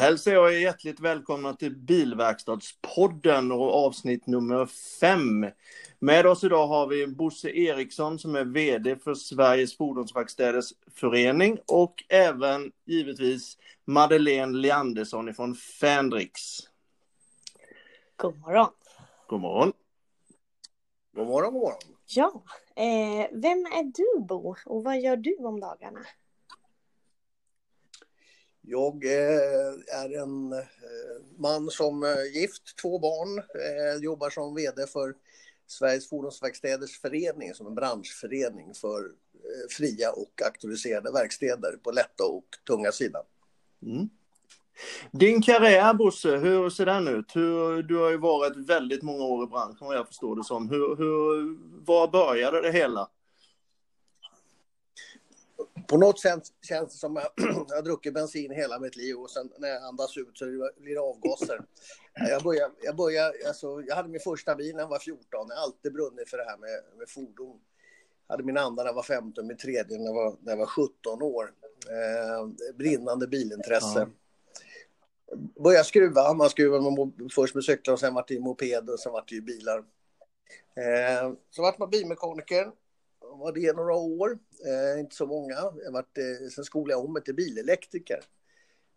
hälsar jag er hjärtligt välkomna till Bilverkstadspodden och avsnitt nummer fem. Med oss idag har vi Bosse Eriksson som är VD för Sveriges Fordonsverkstäders Förening och även givetvis Madeleine Leandersson från Fandrix. God morgon. God morgon. God morgon, god morgon. Ja, eh, vem är du Bo och vad gör du om dagarna? Jag eh, är en eh, man som är gift, två barn, jobbar som VD för Sveriges Fordonsverkstäders Förening som en branschförening för fria och auktoriserade verkstäder på lätta och tunga sidan. Mm. Din karriär Bosse, hur ser den ut? Hur, du har ju varit väldigt många år i branschen vad jag förstår det som. Hur, hur, var började det hela? På något sätt känns det som att jag har druckit bensin hela mitt liv och sen när jag andas ut så blir det avgaser. Jag, började, jag, började, alltså, jag hade min första bil när jag var 14. Jag har alltid brunnit för det här med, med fordon. Jag hade min andra när jag var 15, min tredje när jag var, när jag var 17 år. Eh, brinnande bilintresse. Ja. Började skruva, man skruvade med, först med cyklar och sen vart det moped och sen vart det ju bilar. Eh, så vart man bilmekaniker var det några år, eh, inte så många. Jag varit, eh, sen skolade jag om mig till bilelektriker.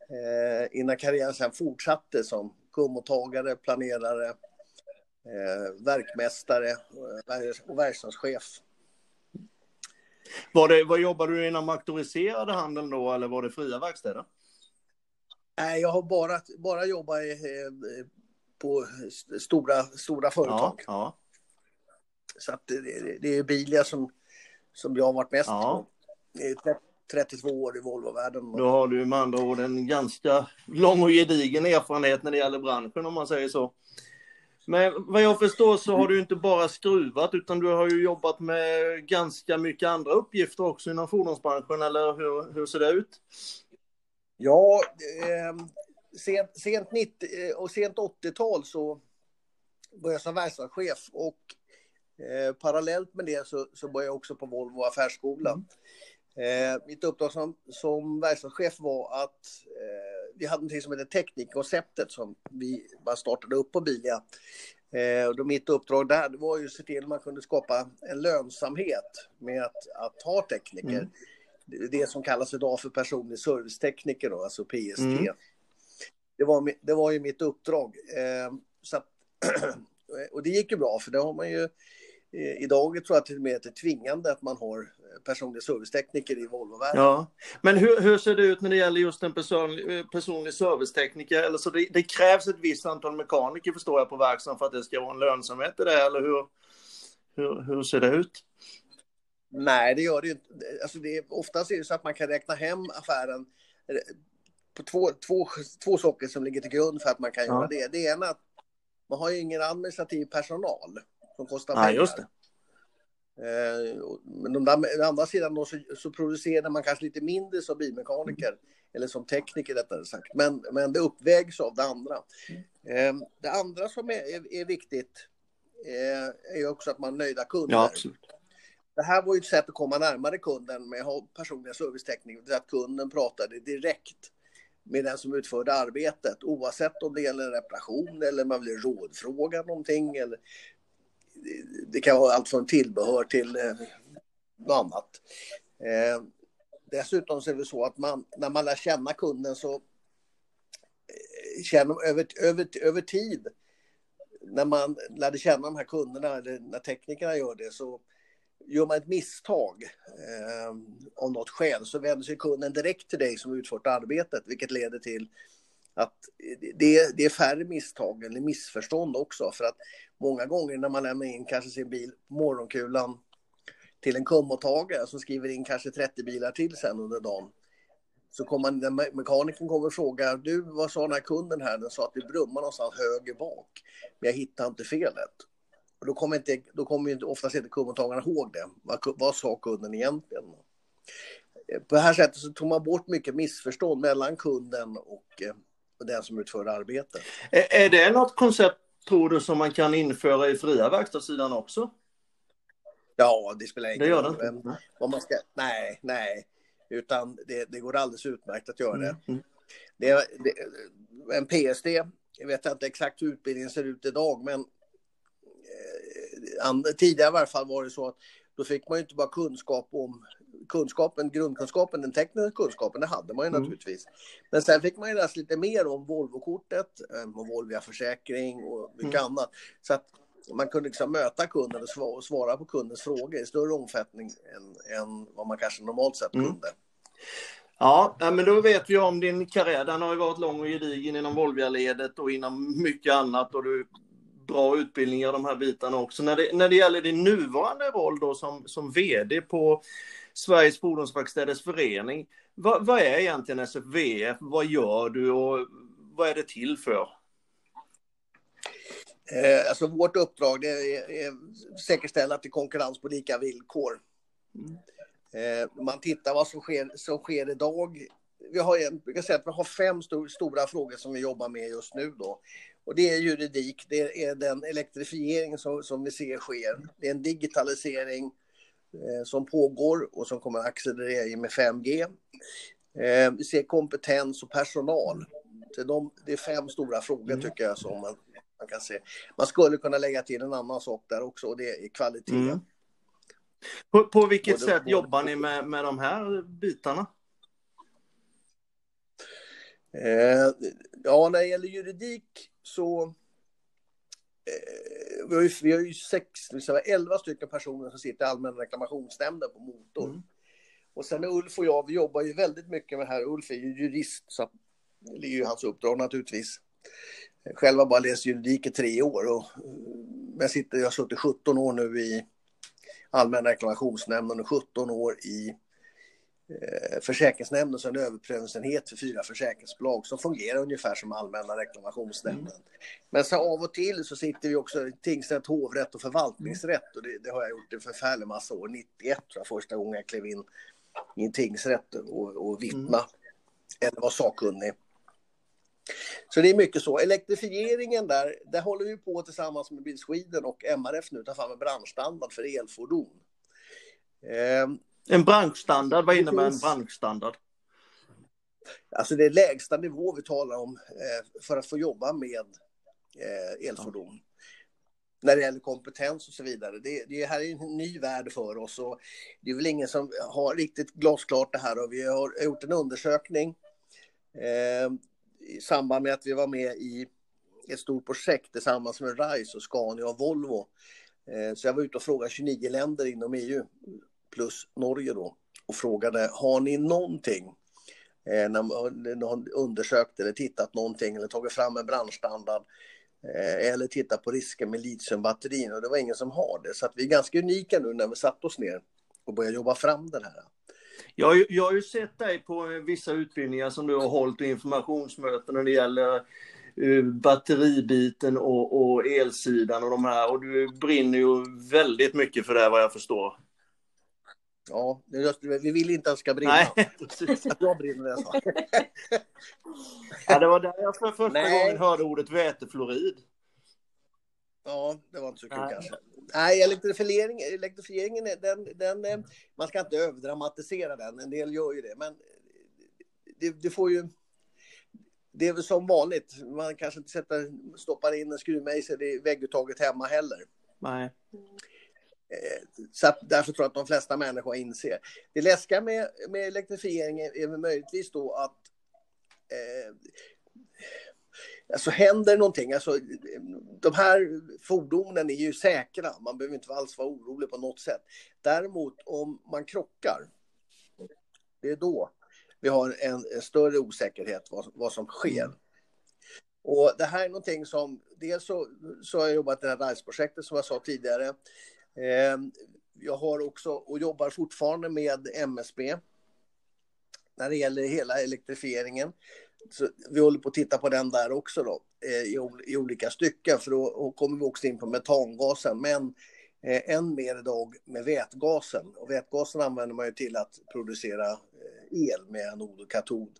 Eh, innan karriären sen fortsatte som kummottagare, planerare, eh, verkmästare eh, och verkstadschef. Var det, vad jobbade du inom auktoriserade handeln då eller var det fria verkstäder? Nej, jag har bara, bara jobbat i, eh, på stora, stora företag. Ja, ja. Så att det, det är Bilia som som jag har varit mest ja. på. 32 år i Volvo-världen. Då har du med andra ord en ganska lång och gedigen erfarenhet när det gäller branschen om man säger så. Men vad jag förstår så har du inte bara skruvat utan du har ju jobbat med ganska mycket andra uppgifter också inom fordonsbranschen eller hur, hur ser det ut? Ja, eh, sent, sent 90 eh, och sent 80-tal så började jag som verkstadschef och Eh, parallellt med det så, så började jag också på Volvo affärsskola. Mm. Eh, mitt uppdrag som, som verkstadschef var att eh, vi hade något som heter teknikkonceptet som vi bara startade upp på Bilia. Eh, och då mitt uppdrag där var ju att se till att man kunde skapa en lönsamhet med att, att ha tekniker. Mm. Det, det som kallas idag för personlig servicetekniker, då, alltså PSG. Mm. Det, var, det var ju mitt uppdrag. Eh, så att, och det gick ju bra, för det har man ju idag tror jag till och med att det är tvingande att man har eh, personlig servicetekniker i Volvo-världen. Ja. Men hur, hur, ser det ut när det gäller just en personlig, eh, personlig servicetekniker? Eller så det, det, krävs ett visst antal mekaniker förstår jag på verkstaden för att det ska vara en lönsamhet i det, eller hur, hur, hur ser det ut? Nej, det gör det ju inte. Alltså det är, oftast är det så att man kan räkna hem affären på två, två, två saker som ligger till grund för att man kan ja. göra det. Det ena är att man har ju ingen administrativ personal som kostar pengar. Ja, just det. Eh, men de där, den andra sidan då så, så producerar man kanske lite mindre som bilmekaniker mm. eller som tekniker rättare sagt. Men, men det uppvägs av det andra. Mm. Det andra som är, är, viktigt eh, är också att man nöjda kunder. Ja, absolut. Det här var ju ett sätt att komma närmare kunden med personliga servicetekniker, att kunden pratade direkt med den som utförde arbetet oavsett om det gäller reparation eller man vill rådfråga någonting eller det kan vara allt från tillbehör till eh, något annat. Eh, dessutom så är det så att man, när man lär känna kunden så eh, känner över, över, över tid när man lärde känna de här kunderna, eller när teknikerna gör det, så gör man ett misstag eh, av något skäl så vänder sig kunden direkt till dig som utfört arbetet, vilket leder till att det, det är färre misstag eller missförstånd också. För att många gånger när man lämnar in kanske sin bil på morgonkulan till en kundmottagare som skriver in kanske 30 bilar till sen under dagen. Så kommer man, mekanikern kommer och frågar, du vad sa den här kunden här? Den sa att det brummar någonstans höger bak. Men jag hittar inte felet. Och då kommer, inte, då kommer inte, oftast inte kundmottagaren ihåg det. Vad, vad sa kunden egentligen? På det här sättet så tog man bort mycket missförstånd mellan kunden och eh, den som utför arbetet. Är, är det något koncept, tror du, som man kan införa i fria verkstadssidan också? Ja, det spelar ingen roll. Det gör det inte? Vad man ska, nej, nej. Utan det, det går alldeles utmärkt att göra det. Mm. mm. det, det, en PSD, jag vet inte exakt hur utbildningen ser ut idag, men eh, tidigare i varje fall var det så att då fick man ju inte bara kunskap om kunskapen, grundkunskapen, den tekniska kunskapen, det hade man ju mm. naturligtvis. Men sen fick man ju läsa lite mer om Volvo-kortet, om eh, Volvia-försäkring och mycket mm. annat. Så att man kunde liksom möta kunden och svara på kundens frågor i större omfattning än, än vad man kanske normalt sett mm. kunde. Ja, men då vet vi om din karriär. Den har ju varit lång och gedigen inom Volvialedet och inom mycket annat. Och du bra utbildning i de här bitarna också. När det, när det gäller din nuvarande roll då som, som VD på Sveriges Fordonsverkstäders Förening. Vad, vad är egentligen SFVF? Vad gör du och vad är det till för? Eh, alltså vårt uppdrag det är, är säkerställa att det är konkurrens på lika villkor. Mm. Eh, man tittar vad som sker, som sker idag. Vi har, jag kan säga att vi har fem stor, stora frågor som vi jobbar med just nu. Då. Och det är juridik, det är den elektrifiering som, som vi ser sker. Det är en digitalisering som pågår och som kommer att accelerera med 5G. Eh, vi ser kompetens och personal. De, det är fem stora frågor mm. tycker jag som man, man, kan se. Man skulle kunna lägga till en annan sak där också och det är kvalitet. Mm. På, på vilket både, sätt jobbar ni med, med de här bitarna? Eh, ja, när det gäller juridik så eh, vi, har ju, vi har ju sex, elva stycken personer som sitter i allmänna reklamationsnämnden på motor. Mm. Och sen Ulf och jag, vi jobbar ju väldigt mycket med det här. Ulf är ju jurist, så det är ju hans uppdrag naturligtvis. Själv har bara läst juridik i tre år och jag, sitter, jag har suttit 17 år nu i allmänna reklamationsnämnden och 17 år i Eh, försäkringsnämnden som en överprövningsenhet för fyra försäkringsbolag som fungerar ungefär som allmänna reklamationsnämnden. Mm. Men så av och till så sitter vi också i tingsrätt, hovrätt och förvaltningsrätt och det, det, har jag gjort en förfärlig massa år. 91 tror jag första gången jag klev in i en tingsrätt och, och vittna mm. eller var sakkunnig. Så det är mycket så. Elektrifieringen där, där håller vi på tillsammans med Bil Sweden och MRF nu ta fram en branschstandard för elfordon. En branschstandard, vad innebär en branschstandard? Alltså det är lägsta nivå vi talar om eh, för att få jobba med eh, elfordon. När det gäller kompetens och så vidare. Det, det här är en ny värld för oss och det är väl ingen som har riktigt glasklart det här och vi har gjort en undersökning eh, i samband med att vi var med i ett stort projekt tillsammans med RISE och Scania och Volvo. Så jag var ute och frågade 29 länder inom EU plus Norge då och frågade har ni någonting eh, när man undersökt eller tittat någonting eller tagit fram en branschstandard eh, eller tittat på risker med litiumbatterin och det var ingen som har det. Så att vi är ganska unika nu när vi satt oss ner och började jobba fram den här. Jag, jag har ju sett dig på vissa utbildningar som du har hållit och informationsmöten när det gäller eh, batteribiten och, och elsidan och de här och du brinner ju väldigt mycket för det här, vad jag förstår. Ja, vi vill inte att det ska brinna. Nej, precis. Att jag brinner, jag sa. ja, det var där jag för första Nej. gången hörde ordet vätefluorid. Ja, det var inte så kul Nej. kanske. Nej, elektrifiering, elektrifieringen, den, den, man ska inte överdramatisera den. En del gör ju det, men det, det får ju... Det är väl som vanligt, man kanske inte sätter, stoppar in en skruvmejsel i vägguttaget hemma heller. Nej. Eh, så att därför tror jag att de flesta människor inser. Det läskiga med, med elektrifiering är väl möjligtvis då att eh, alltså händer någonting, alltså de här fordonen är ju säkra, man behöver inte alls vara orolig på något sätt. Däremot om man krockar, det är då vi har en, en större osäkerhet vad, vad som sker. Mm. Och det här är någonting som, dels så, så har jag jobbat i det här RISE-projektet som jag sa tidigare. Ehm, jag har också och jobbar fortfarande med MSB när det gäller hela elektrifieringen. Så vi håller på att titta på den där också då, eh, i, i olika stycken, för då kommer vi också in på metangasen. Men eh, än mer idag med vätgasen. Och vätgasen använder man ju till att producera eh, el med anod och katod.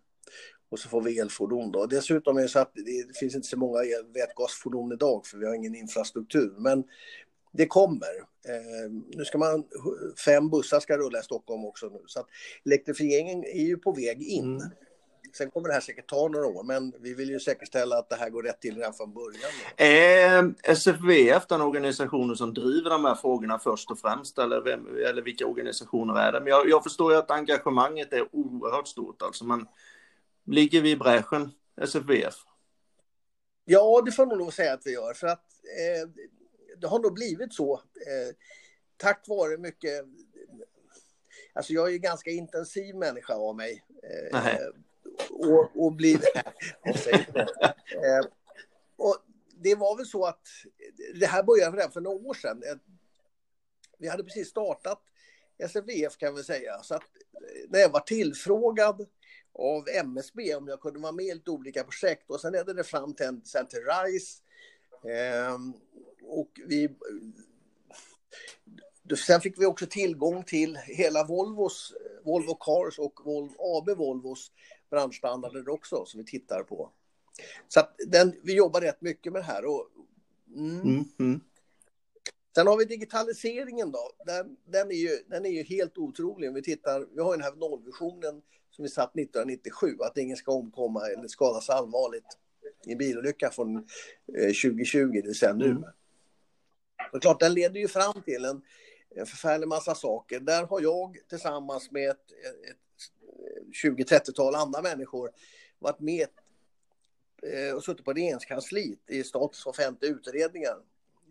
Och så får vi elfordon då. Dessutom är det så att det finns inte så många vätgasfordon idag, för vi har ingen infrastruktur. Men det kommer. Eh, nu ska man, fem bussar ska rulla i Stockholm också nu. Så att elektrifieringen är ju på väg in. Mm. sen kommer det här säkert ta några år, men vi vill ju säkerställa att det här går rätt till redan från början. Är SFVF den organisationen som driver de här frågorna först och främst, eller, vem, eller vilka organisationer är det? Men jag, jag förstår ju att engagemanget är oerhört stort, alltså, men ligger vi i bräschen, SFVF? Ja, det får man nog säga att vi gör, för att eh, det har nog blivit så. Eh, tack vare mycket Alltså jag är ju ganska intensiv människa av mig. Eh, och, och blir... eh, och det var väl så att det här började redan för några år sedan. Vi hade precis startat SFVF kan vi säga. Så att eh, när jag var tillfrågad av MSB om jag kunde vara med i lite olika projekt och sen ledde det fram till, sen till RISE. Eh, och vi Sen fick vi också tillgång till hela Volvos, Volvo Cars och Volvo, AB Volvos branschstandarder också som vi tittar på. Så att den, vi jobbar rätt mycket med det här. Och, mm. Mm, mm. Sen har vi digitaliseringen då. Den, den, är ju, den är ju helt otrolig. Om vi tittar, vi har den här nollvisionen som vi satt 1997, att ingen ska omkomma eller skadas allvarligt i en bilolycka från 2020, eh, det vill säga nu. Mm. Och klart, den leder ju fram till en, en förfärlig massa saker. Där har jag tillsammans med ett, ett 20-30-tal andra människor varit med eh, och suttit på regeringskansliet i statens offentliga utredningar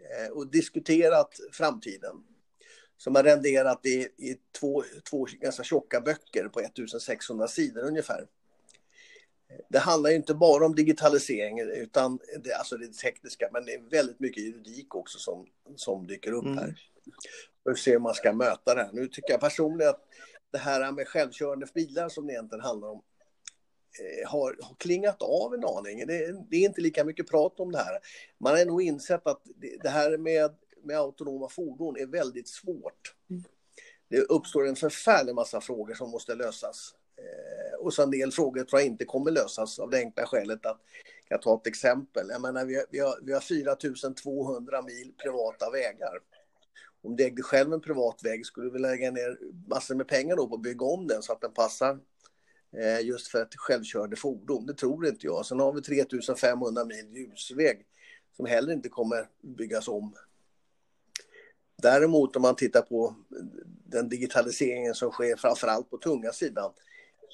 eh, och diskuterat framtiden. Som har renderat i, i två, två ganska tjocka böcker på 1600 sidor ungefär. Det handlar inte bara om digitalisering utan det, alltså det tekniska men det är väldigt mycket juridik också som, som dyker upp här. Mm och se hur man ska möta det här. Nu tycker jag personligen att det här med självkörande bilar som det egentligen handlar om eh, har, har klingat av en aning. Det, det, är inte lika mycket prat om det här. Man har nog insett att det, det här med, med autonoma fordon är väldigt svårt. Mm. Det uppstår en förfärlig massa frågor som måste lösas. Eh, och så en del frågor tror jag inte kommer lösas av det enkla skälet att, jag tar ett exempel, jag menar vi har, vi har, vi har 4200 mil privata vägar om du ägde själv en privat väg skulle du lägga ner massor med pengar då på att bygga om den så att den passar eh, just för ett självkörande fordon. Det tror inte jag. Sen har vi 3500 mil ljusväg som heller inte kommer byggas om. Däremot om man tittar på den digitaliseringen som sker framförallt på tunga sidan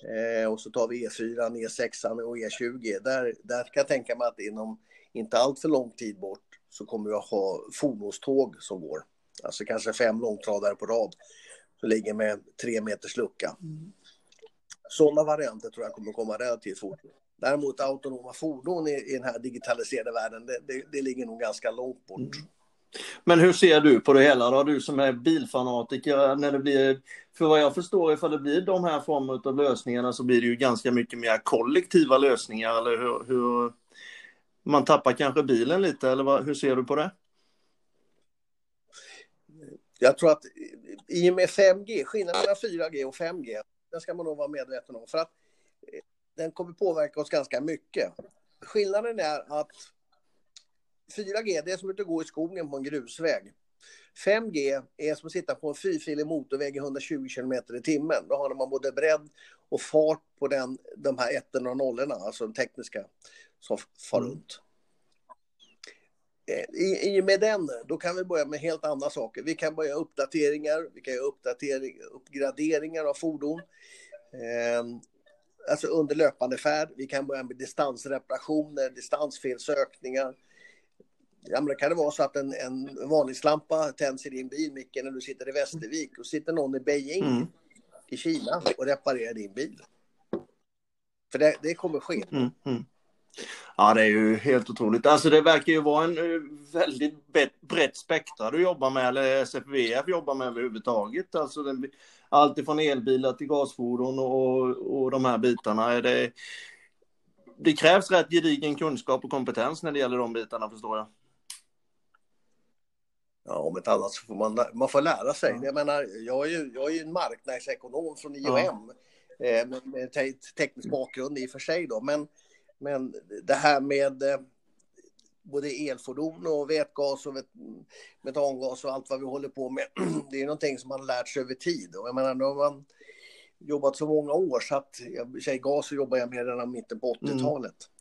eh, och så tar vi E4, E6 och E20. Där, där kan jag tänka mig att inom inte allt för lång tid bort så kommer vi att ha fordonståg som går. Alltså kanske fem långtradare på rad som ligger med tre meters lucka. Mm. Sådana varianter tror jag kommer komma relativt fort. Däremot autonoma fordon i, i den här digitaliserade världen, det, det, det ligger nog ganska långt bort. Mm. Men hur ser du på det hela då, du som är bilfanatiker, när det blir, för vad jag förstår, ifall det blir de här formerna av lösningarna så blir det ju ganska mycket mer kollektiva lösningar, eller hur, hur man tappar kanske bilen lite, eller vad, hur ser du på det? Jag tror att i och med 5G, skillnaden mellan 4G och 5G, den ska man nog vara medveten om. För att den kommer påverka oss ganska mycket. Skillnaden är att 4G, det är som att gå i skogen på en grusväg. 5G är som att sitta på en fyrfilig motorväg i 120 km i timmen. Då har man både bredd och fart på den, de här ettorna och nollorna, alltså de tekniska, som far mm. runt. I, I och med den, då kan vi börja med helt andra saker. Vi kan börja uppdateringar, vi kan göra uppdatering, uppgraderingar av fordon. Eh, alltså under löpande färd. Vi kan börja med distansreparationer, distansfelsökningar. Ja, men kan det vara så att en, en varningslampa tänds i din bil, Micke, när du sitter i Västervik och sitter någon i Beijing mm. i Kina och reparerar din bil. För det, det kommer ske. Mm, mm. Ja, det är ju helt otroligt. Alltså det verkar ju vara en eh, väldigt brett spektra du jobbar med, eller SFVF jobbar med överhuvudtaget. Alltså den, allt ifrån elbilar till gasfordon och, och de här bitarna. Är det, det krävs rätt gedigen kunskap och kompetens när det gäller de bitarna, förstår jag. Ja, om inte annat så får man, man får lära sig. Ja. Jag menar, jag är ju, jag är ju en marknadsekonom från IOM ja. eh, med, med teknisk bakgrund i och för sig då, men men det här med eh, både elfordon och vätgas och metangas och allt vad vi håller på med. Det är någonting som man har lärt sig över tid. Och jag menar, nu har man jobbat så många år så att jag, gas jobbar jag med redan mitten på 80-talet. Mm.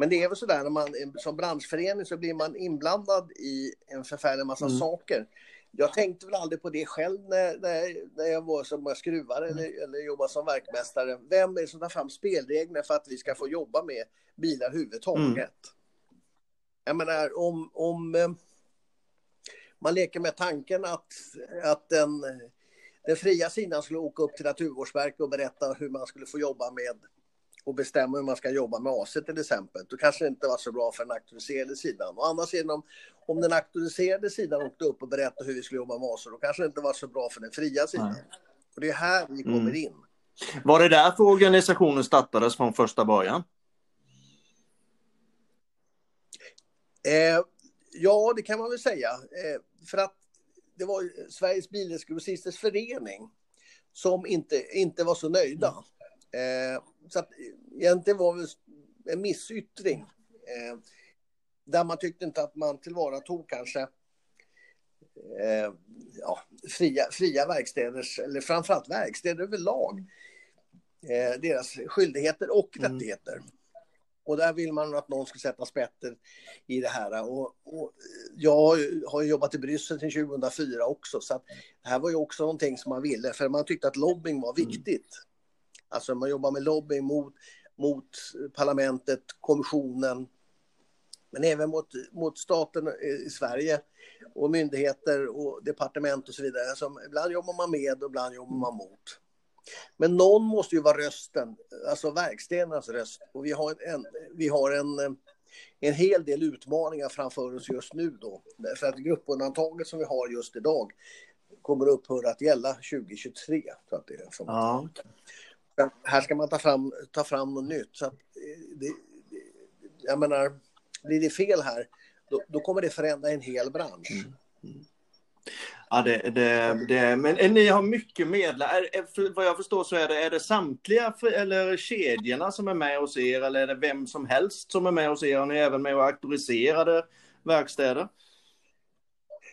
Men det är väl sådär när man som branschförening så blir man inblandad i en förfärlig massa mm. saker. Jag tänkte väl aldrig på det själv när, när, när jag var som skruvare mm. eller, eller jobbade som verkmästare. Vem är det som tar fram spelregler för att vi ska få jobba med bilar överhuvudtaget? Mm. Jag menar om, om eh, man leker med tanken att, att den, den fria sidan skulle åka upp till Naturvårdsverket och berätta hur man skulle få jobba med och bestämma hur man ska jobba med AC till exempel, då kanske det inte var så bra för den auktoriserade sidan. Å andra sidan, om, om den auktoriserade sidan åkte upp och berättade hur vi skulle jobba med AC, då kanske det inte var så bra för den fria sidan. Nej. Och det är här vi kommer mm. in. Var det därför organisationen startades från första början? Eh, ja, det kan man väl säga. Eh, för att det var Sveriges Bilgrossisters förening som inte, inte var så nöjda. Eh, så att egentligen var det en missyttring. Eh, där man tyckte inte att man tillvaratog kanske eh, ja, fria, fria verkstäders, eller framförallt verkstäder överlag, eh, deras skyldigheter och mm. rättigheter. Och där vill man att någon ska sätta spetten i det här. Och, och jag har jobbat i Bryssel till 2004 också, så att det här var ju också någonting som man ville, för man tyckte att lobbying var mm. viktigt. Alltså man jobbar med lobbying mot, mot parlamentet, kommissionen, men även mot, mot staten i Sverige och myndigheter och departement och så vidare. Alltså, ibland jobbar man med och ibland jobbar man mot. Men någon måste ju vara rösten, alltså verkstädernas röst. Och vi har en, vi har en, en hel del utmaningar framför oss just nu då. För att gruppundantaget som vi har just idag kommer att upphöra att gälla 2023. Så att det är ja. Här ska man ta fram, ta fram något nytt. Så eh, det, jag menar, blir det fel här, då, då kommer det förändra en hel bransch. Mm. Mm. Ja, det, det, det, men ni har mycket medlemmar. Vad jag förstår så är det, är det samtliga eller kedjorna som är med hos er eller är det vem som helst som är med hos er? Har ni även med och auktoriserade verkstäder?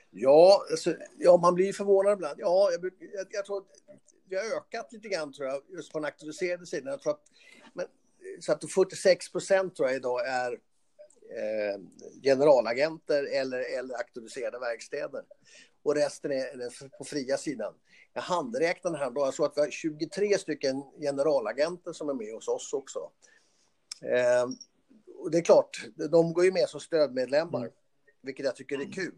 Ja, alltså, ja, man blir förvånad ibland. Ja, jag, jag, jag tror vi har ökat lite grann tror jag, just på den auktoriserade sidan. Jag tror att, men, så att 46 procent tror jag idag är eh, generalagenter eller, eller auktoriserade verkstäder. Och resten är, på fria sidan. Jag handräknade här då, jag tror att vi har 23 stycken generalagenter som är med hos oss också. Eh, och det är klart, de går ju med som stödmedlemmar, mm. vilket jag tycker är kul.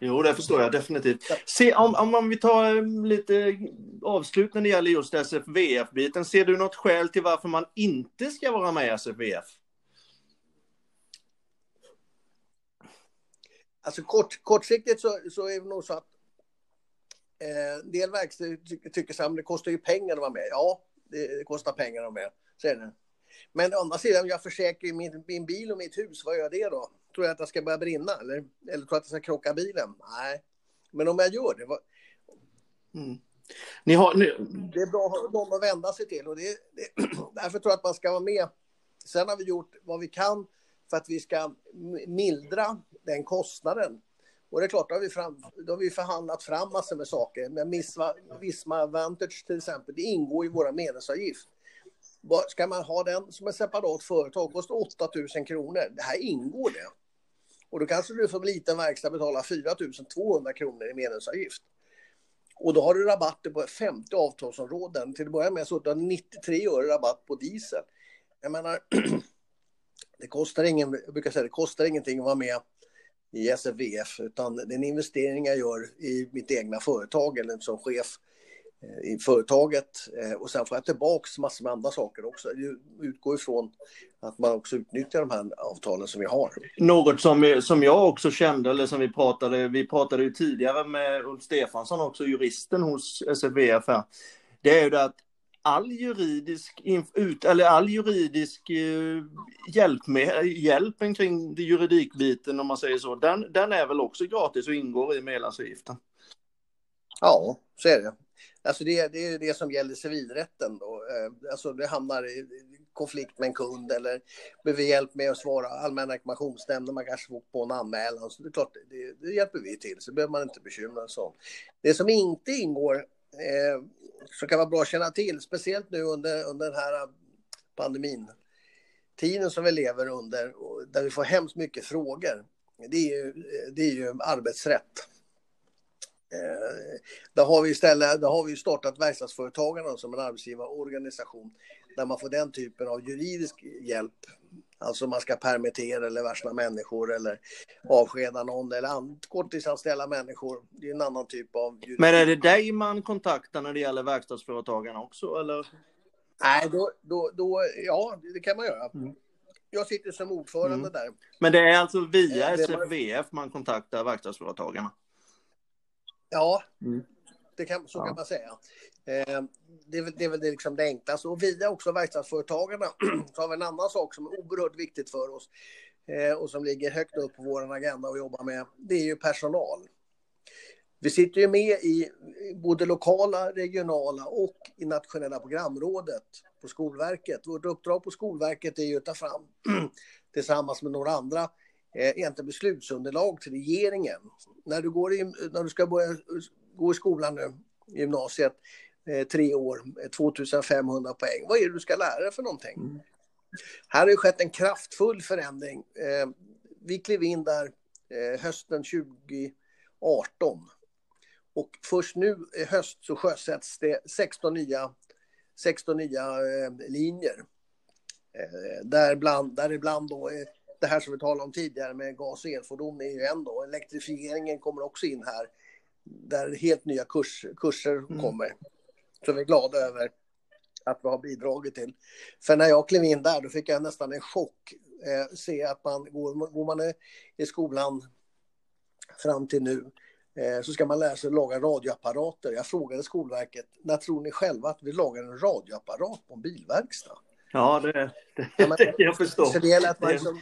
Jo, det förstår jag definitivt. Se, om, om, om vi tar eh, lite avslut när det gäller just SFVF-biten. Ser du något skäl till varför man inte ska vara med i SFVF? Alltså kort, kortsiktigt så, så är det nog så att eh, en del verkstäder tycker, tycker att det kostar ju pengar att vara med. Ja, det, det kostar pengar att vara med. Så är det. Men å andra sidan, jag försäkrar min, min bil och mitt hus, vad gör det då? Tror jag att jag ska börja brinna eller, eller tror jag att jag ska krocka bilen? Nej, men om jag gör det. Vad... Mm. Ni har, ni... Det är bra att ha någon att vända sig till och det, det, därför tror jag att man ska vara med. Sen har vi gjort vad vi kan för att vi ska mildra den kostnaden. Och det är klart, då har vi, fram, då har vi förhandlat fram massor med saker. Men Visma, Visma Vantage till exempel, det ingår i våra medlemsavgift. Ska man ha den som ett separat företag, kostar 8 000 kronor. Det här ingår det. Och då kanske du som liten verkstad betalar 4 200 kronor i medlemsavgift. Och då har du rabatter på 50 avtalsområden. Till att börja med så har du 93 öre rabatt på diesel. Jag menar, det kostar, ingen, jag brukar säga, det kostar ingenting att vara med i SFVF, utan det är en investering jag gör i mitt egna företag eller som chef i företaget eh, och sen får jag tillbaks massor med andra saker också. Jag utgår ifrån att man också utnyttjar de här avtalen som vi har. Något som, som jag också kände, eller som vi pratade, vi pratade ju tidigare med Ulf Stefansson också, juristen hos SFVF här. Det är ju det att all juridisk, ut, eller all juridisk eh, hjälp med, hjälpen kring juridikbiten om man säger så, den, den är väl också gratis och ingår i medlemsavgiften? Ja, så är det. Alltså det, det är det som gäller civilrätten då. Eh, alltså det hamnar i konflikt med en kund eller behöver hjälp med att svara allmänna reklamationsnämnden, man kanske får på en anmälan. Så det är klart, det, det hjälper vi till, så behöver man inte bekymra sig om. Det som inte ingår, eh, som kan vara bra att känna till, speciellt nu under, under den här pandemin. Tiden som vi lever under, där vi får hemskt mycket frågor, det är ju, eh, det är ju arbetsrätt. Eh, där har vi istället där har vi startat Verkstadsföretagarna som en arbetsgivarorganisation där man får den typen av juridisk hjälp. Alltså man ska permittera eller varsla människor eller avskeda någon eller korttidsanställa människor. Det är en annan typ av juridik. Men är det dig man kontaktar när det gäller Verkstadsföretagarna också eller? Nej, då, då, då ja, det kan man göra. Mm. Jag sitter som ordförande mm. där. Men det är alltså via eh, SFVF man kontaktar Verkstadsföretagarna? Ja, mm. det kan, så ja. kan man säga. Eh, det, är väl, det är väl det, liksom det enklaste. Och via också verkstadsföretagarna så har vi en annan sak som är oerhört viktigt för oss eh, och som ligger högt upp på vår agenda att jobba med. Det är ju personal. Vi sitter ju med i både lokala, regionala och i nationella programrådet på Skolverket. Vårt uppdrag på Skolverket är ju att ta fram tillsammans med några andra egentligen beslutsunderlag till regeringen. När du, går i, när du ska börja gå i skolan nu, gymnasiet, eh, tre år, 2500 poäng, vad är det du ska lära dig för någonting? Mm. Här har det skett en kraftfull förändring. Eh, vi klev in där eh, hösten 2018 och först nu i höst så sjösätts det 16 nya, 16 nya eh, linjer. Eh, däribland, däribland då eh, det här som vi talade om tidigare med gas och elfordon är ju en då. Elektrifieringen kommer också in här. Där helt nya kurs, kurser mm. kommer. Så vi är glada över att vi har bidragit till. För när jag klev in där då fick jag nästan en chock. Eh, se att man går, går man i skolan fram till nu Eh, så ska man lära sig laga radioapparater. Jag frågade Skolverket, när tror ni själva att vi lagar en radioapparat på en bilverkstad? Ja, det, det, ja, men, det jag förstår. Så det gäller att man liksom,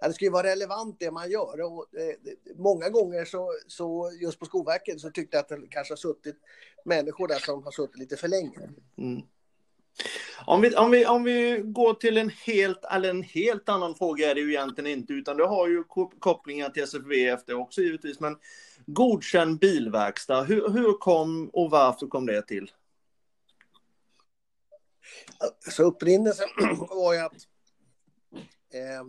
ja, det ska ju vara relevant det man gör. Och, eh, många gånger så, så, just på Skolverket, så tyckte jag att det kanske har suttit människor där som har suttit lite för länge. Mm. Om vi, om, vi, om vi går till en helt, eller en helt annan fråga är det ju egentligen inte, utan det har ju kopplingar till SFVF det också givetvis, men godkänd bilverkstad, hur, hur kom och varför kom det till? Så upprinnelsen var ju att eh,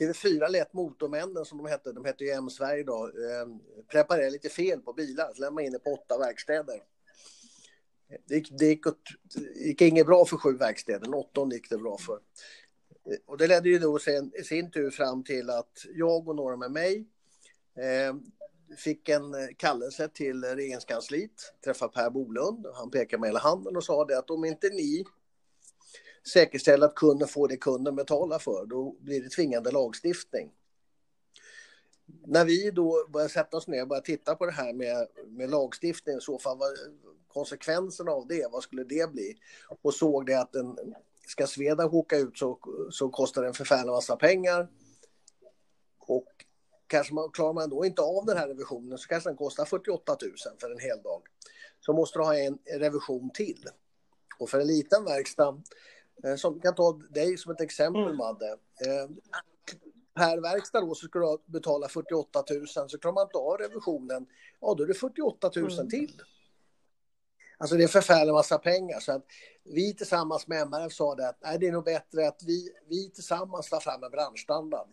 TV4 lät Motormännen, som de hette, de hette ju M-Sverige då, eh, preparera lite fel på bilar, så lämnade in det på åtta verkstäder. Det gick, det gick, det gick inget bra för sju verkstäder, åttonde gick det bra för. Och det ledde ju då sen, i sin tur fram till att jag och några med mig eh, fick en kallelse till regeringskansliet, träffa Per Bolund. Han pekade med hela handen och sa det att om inte ni säkerställa att kunden får det kunden betalar för, då blir det tvingande lagstiftning. När vi då började sätta oss ner och började titta på det här med, med lagstiftning, i så fall vad, konsekvenserna av det, vad skulle det bli? Och såg det att en, ska Sveda åka ut så, så kostar det en förfärlig massa pengar. Och kanske man, klarar man då inte av den här revisionen så kanske den kostar 48 000 för en hel dag. Så måste du ha en revision till. Och för en liten verkstad, eh, som kan ta dig som ett exempel mm. Madde. Eh, per verkstad då så ska du betala 48 000 så klarar man inte av revisionen, ja då är det 48 000 mm. till. Alltså det är förfärligt massa pengar. Så att vi tillsammans med MRF sa det att nej, det är nog bättre att vi, vi tillsammans tar fram en branschstandard.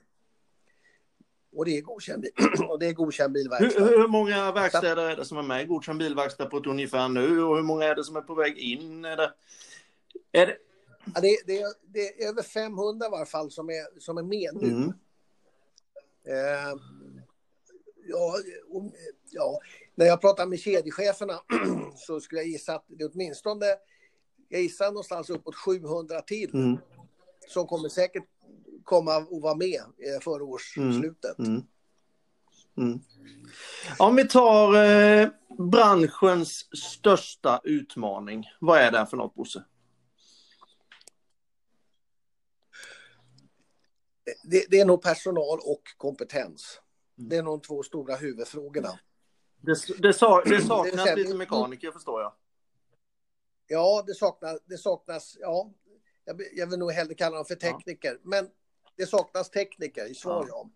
Och det är godkänd, och det är godkänd bilverkstad. Hur, hur, många verkstäder är det som är med i godkänd bilverkstad på ett ungefär nu? Och hur många är det som är på väg in? Är det, är det... Ja, det, det, det, är över 500 i varje fall som är, som är med nu. Mm. Eh, ja, ja, när jag pratar med kedjecheferna så skulle jag gissa att det är åtminstone, jag gissar någonstans uppåt 700 till. Mm. Som kommer säkert komma och vara med eh, före årsslutet. Mm. Mm. mm. Om vi tar eh, branschens största utmaning, vad är det för något Bosse? Det, det, är nog personal och kompetens. Det är nog de två stora huvudfrågorna. Det, det, sa, det saknas det lite mekaniker förstår jag. Ja, det saknas, det saknas ja, jag, jag vill nog hellre kalla dem för tekniker, ja. men det saknas tekniker i svar ja.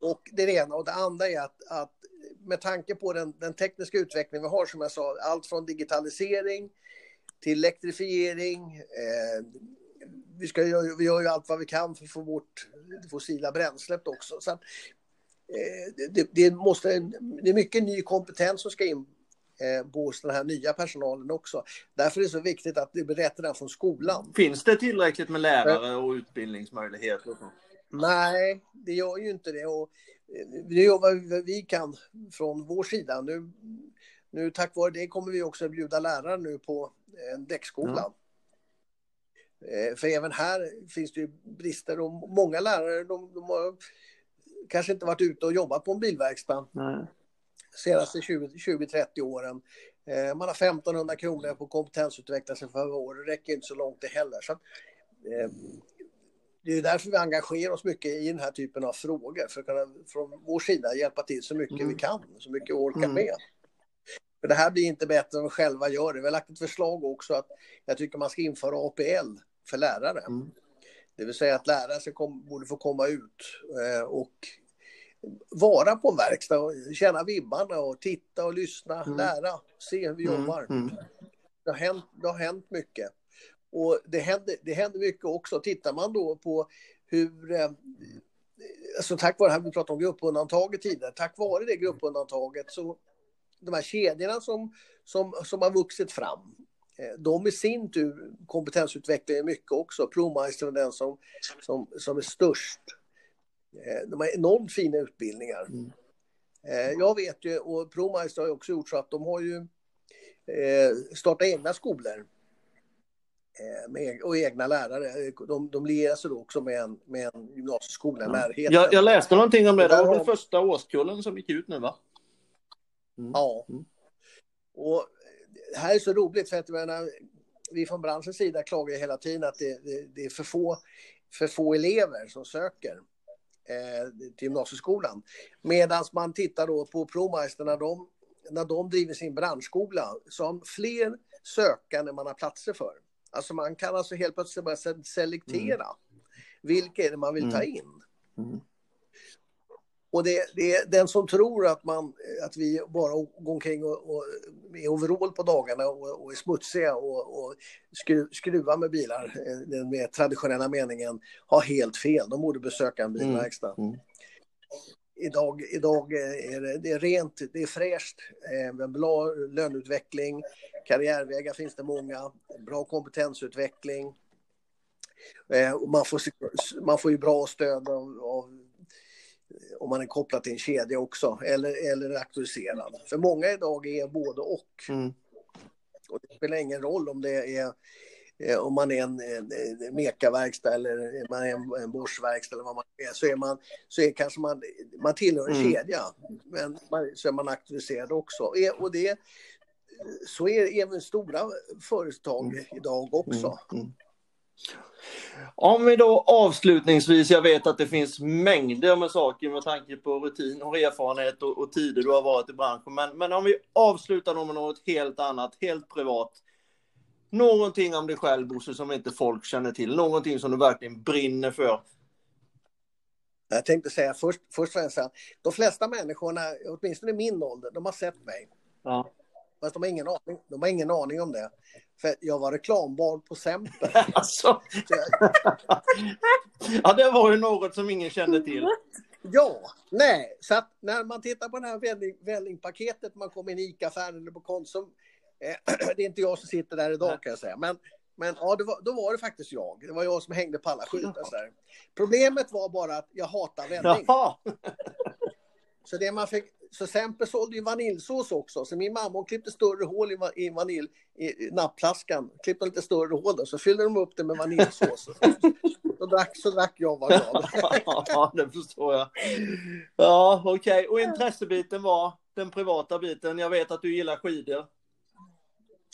Och det är det ena. Och det andra är att, att med tanke på den, den tekniska utveckling vi har, som jag sa, allt från digitalisering till elektrifiering. Eh, vi, ska, vi gör ju allt vad vi kan för att få bort det fossila bränslet också. Så att, eh, det, det, måste, det är mycket ny kompetens som ska in eh, hos den här nya personalen också. Därför är det så viktigt att det blir rätt redan från skolan. Finns det tillräckligt med lärare och utbildningsmöjligheter? Nej, det gör ju inte det. Och det gör vad vi kan från vår sida. Nu, nu tack vare det kommer vi också bjuda lärare nu på en däckskola. Ja. Eh, för även här finns det ju brister och många lärare de, de har kanske inte varit ute och jobbat på en bilverkstad Nej. senaste 20-30 åren. Eh, man har 1500 kronor på kompetensutveckla sig för år, det räcker inte så långt det heller. Så, eh, det är därför vi engagerar oss mycket i den här typen av frågor, för att kunna från vår sida hjälpa till så mycket mm. vi kan, så mycket vi orkar mm. med. För det här blir inte bättre än vi själva gör det. Vi har lagt ett förslag också att jag tycker man ska införa APL för lärare. Mm. Det vill säga att lärare ska kom, borde få komma ut eh, och vara på en verkstad och känna vibbarna och titta och lyssna, mm. lära, se hur vi mm. jobbar. Mm. Det, har hänt, det har hänt mycket. Och det händer, det händer mycket också. Tittar man då på hur eh, Alltså tack vare, vi pratade om gruppundantaget tidigare, tack vare det gruppundantaget så de här kedjorna som, som, som har vuxit fram, de i sin tur kompetensutvecklar mycket också. Promeister är den som, som, som är störst. Eh, de har enormt fina utbildningar. Mm. Eh, jag vet ju, och Promeister har ju också gjort så att de har ju startat egna skolor. Med, och egna lärare. De, de lierar sig då också med en, med en gymnasieskola i närheten. Jag, jag läste någonting om det. Det var den första årskullen som gick ut nu va? Mm. Ja. Mm. Och det här är så roligt för att menar, vi från branschens sida klagar hela tiden att det, det, det är för få, för få elever som söker eh, till gymnasieskolan. Medan man tittar då på ProMeister när de, när de driver sin branschskola så har fler sökande man har platser för. Alltså man kan alltså helt plötsligt börja selektera mm. vilka är det man vill ta mm. in. Mm. Och det, det, är den som tror att, man, att vi bara går omkring och, och är overall på dagarna och, och är smutsiga och, och skru, skruvar med bilar, eh, den mer traditionella meningen, har helt fel. De borde besöka en bilverkstad. Mm. Mm. Idag, idag är det, det, är rent, det är fräscht, eh, bra löneutveckling, karriärvägar finns det många, bra kompetensutveckling. Eh, man, får, man får ju bra stöd av, av om man är kopplad till en kedja också, eller, eller auktoriserad. För många idag är både och. Mm. Och det spelar ingen roll om det är eh, om man är en, en, en mekaverkstad eller man är en, en Bosch-verkstad eller vad man är, så är man, så är kanske man, man tillhör en mm. kedja, men man, så är man auktoriserad också. Och det, så är även stora företag mm. idag också. Mm. Om vi då avslutningsvis, jag vet att det finns mängder med saker med tanke på rutin och erfarenhet och, och tider du har varit i branschen. Men, men om vi avslutar med något helt annat, helt privat. Någonting om dig själv Bosse som inte folk känner till, någonting som du verkligen brinner för. Jag tänkte säga först, först och främst de flesta människorna, åtminstone i min ålder, de har sett mig. Ja. Fast de har ingen aning, de har ingen aning om det. För jag var reklambarn på Semper. alltså. ja, det var ju något som ingen kände till. Ja, nej, så att när man tittar på det här välling, vällingpaketet, man kommer in i ICA-affären eller på Konsum. Eh, det är inte jag som sitter där idag kan jag säga, men, men ja, var, då var det faktiskt jag. Det var jag som hängde på alla skyltar. Problemet var bara att jag hatar välling. Så det man fick, så Semper sålde ju vaniljsås också, så min mamma klippte större hål i, i vanilj i nappflaskan, klippte lite större hål där, så fyllde de upp det med vaniljsås. så, drack, så drack jag var glad. ja, det förstår jag. Ja, okej. Okay. Och intressebiten var den privata biten. Jag vet att du gillar skidor.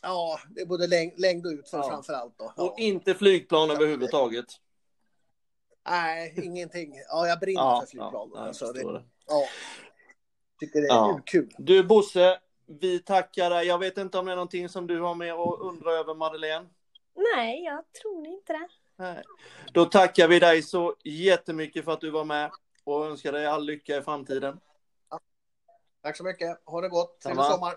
Ja, det är både längd, längd och utför ja. framför allt. Då. Ja. Och inte flygplan överhuvudtaget? Nej, ingenting. Ja, jag brinner ja, för flygplan. Ja, alltså, det, det. Ja tycker det är ja. kul. Du Bosse, vi tackar dig. Jag vet inte om det är någonting som du har med att undra över Madeleine? Nej, jag tror inte det. Nej. Då tackar vi dig så jättemycket för att du var med och önskar dig all lycka i framtiden. Tack så mycket. Ha det gott. Trevlig sommar.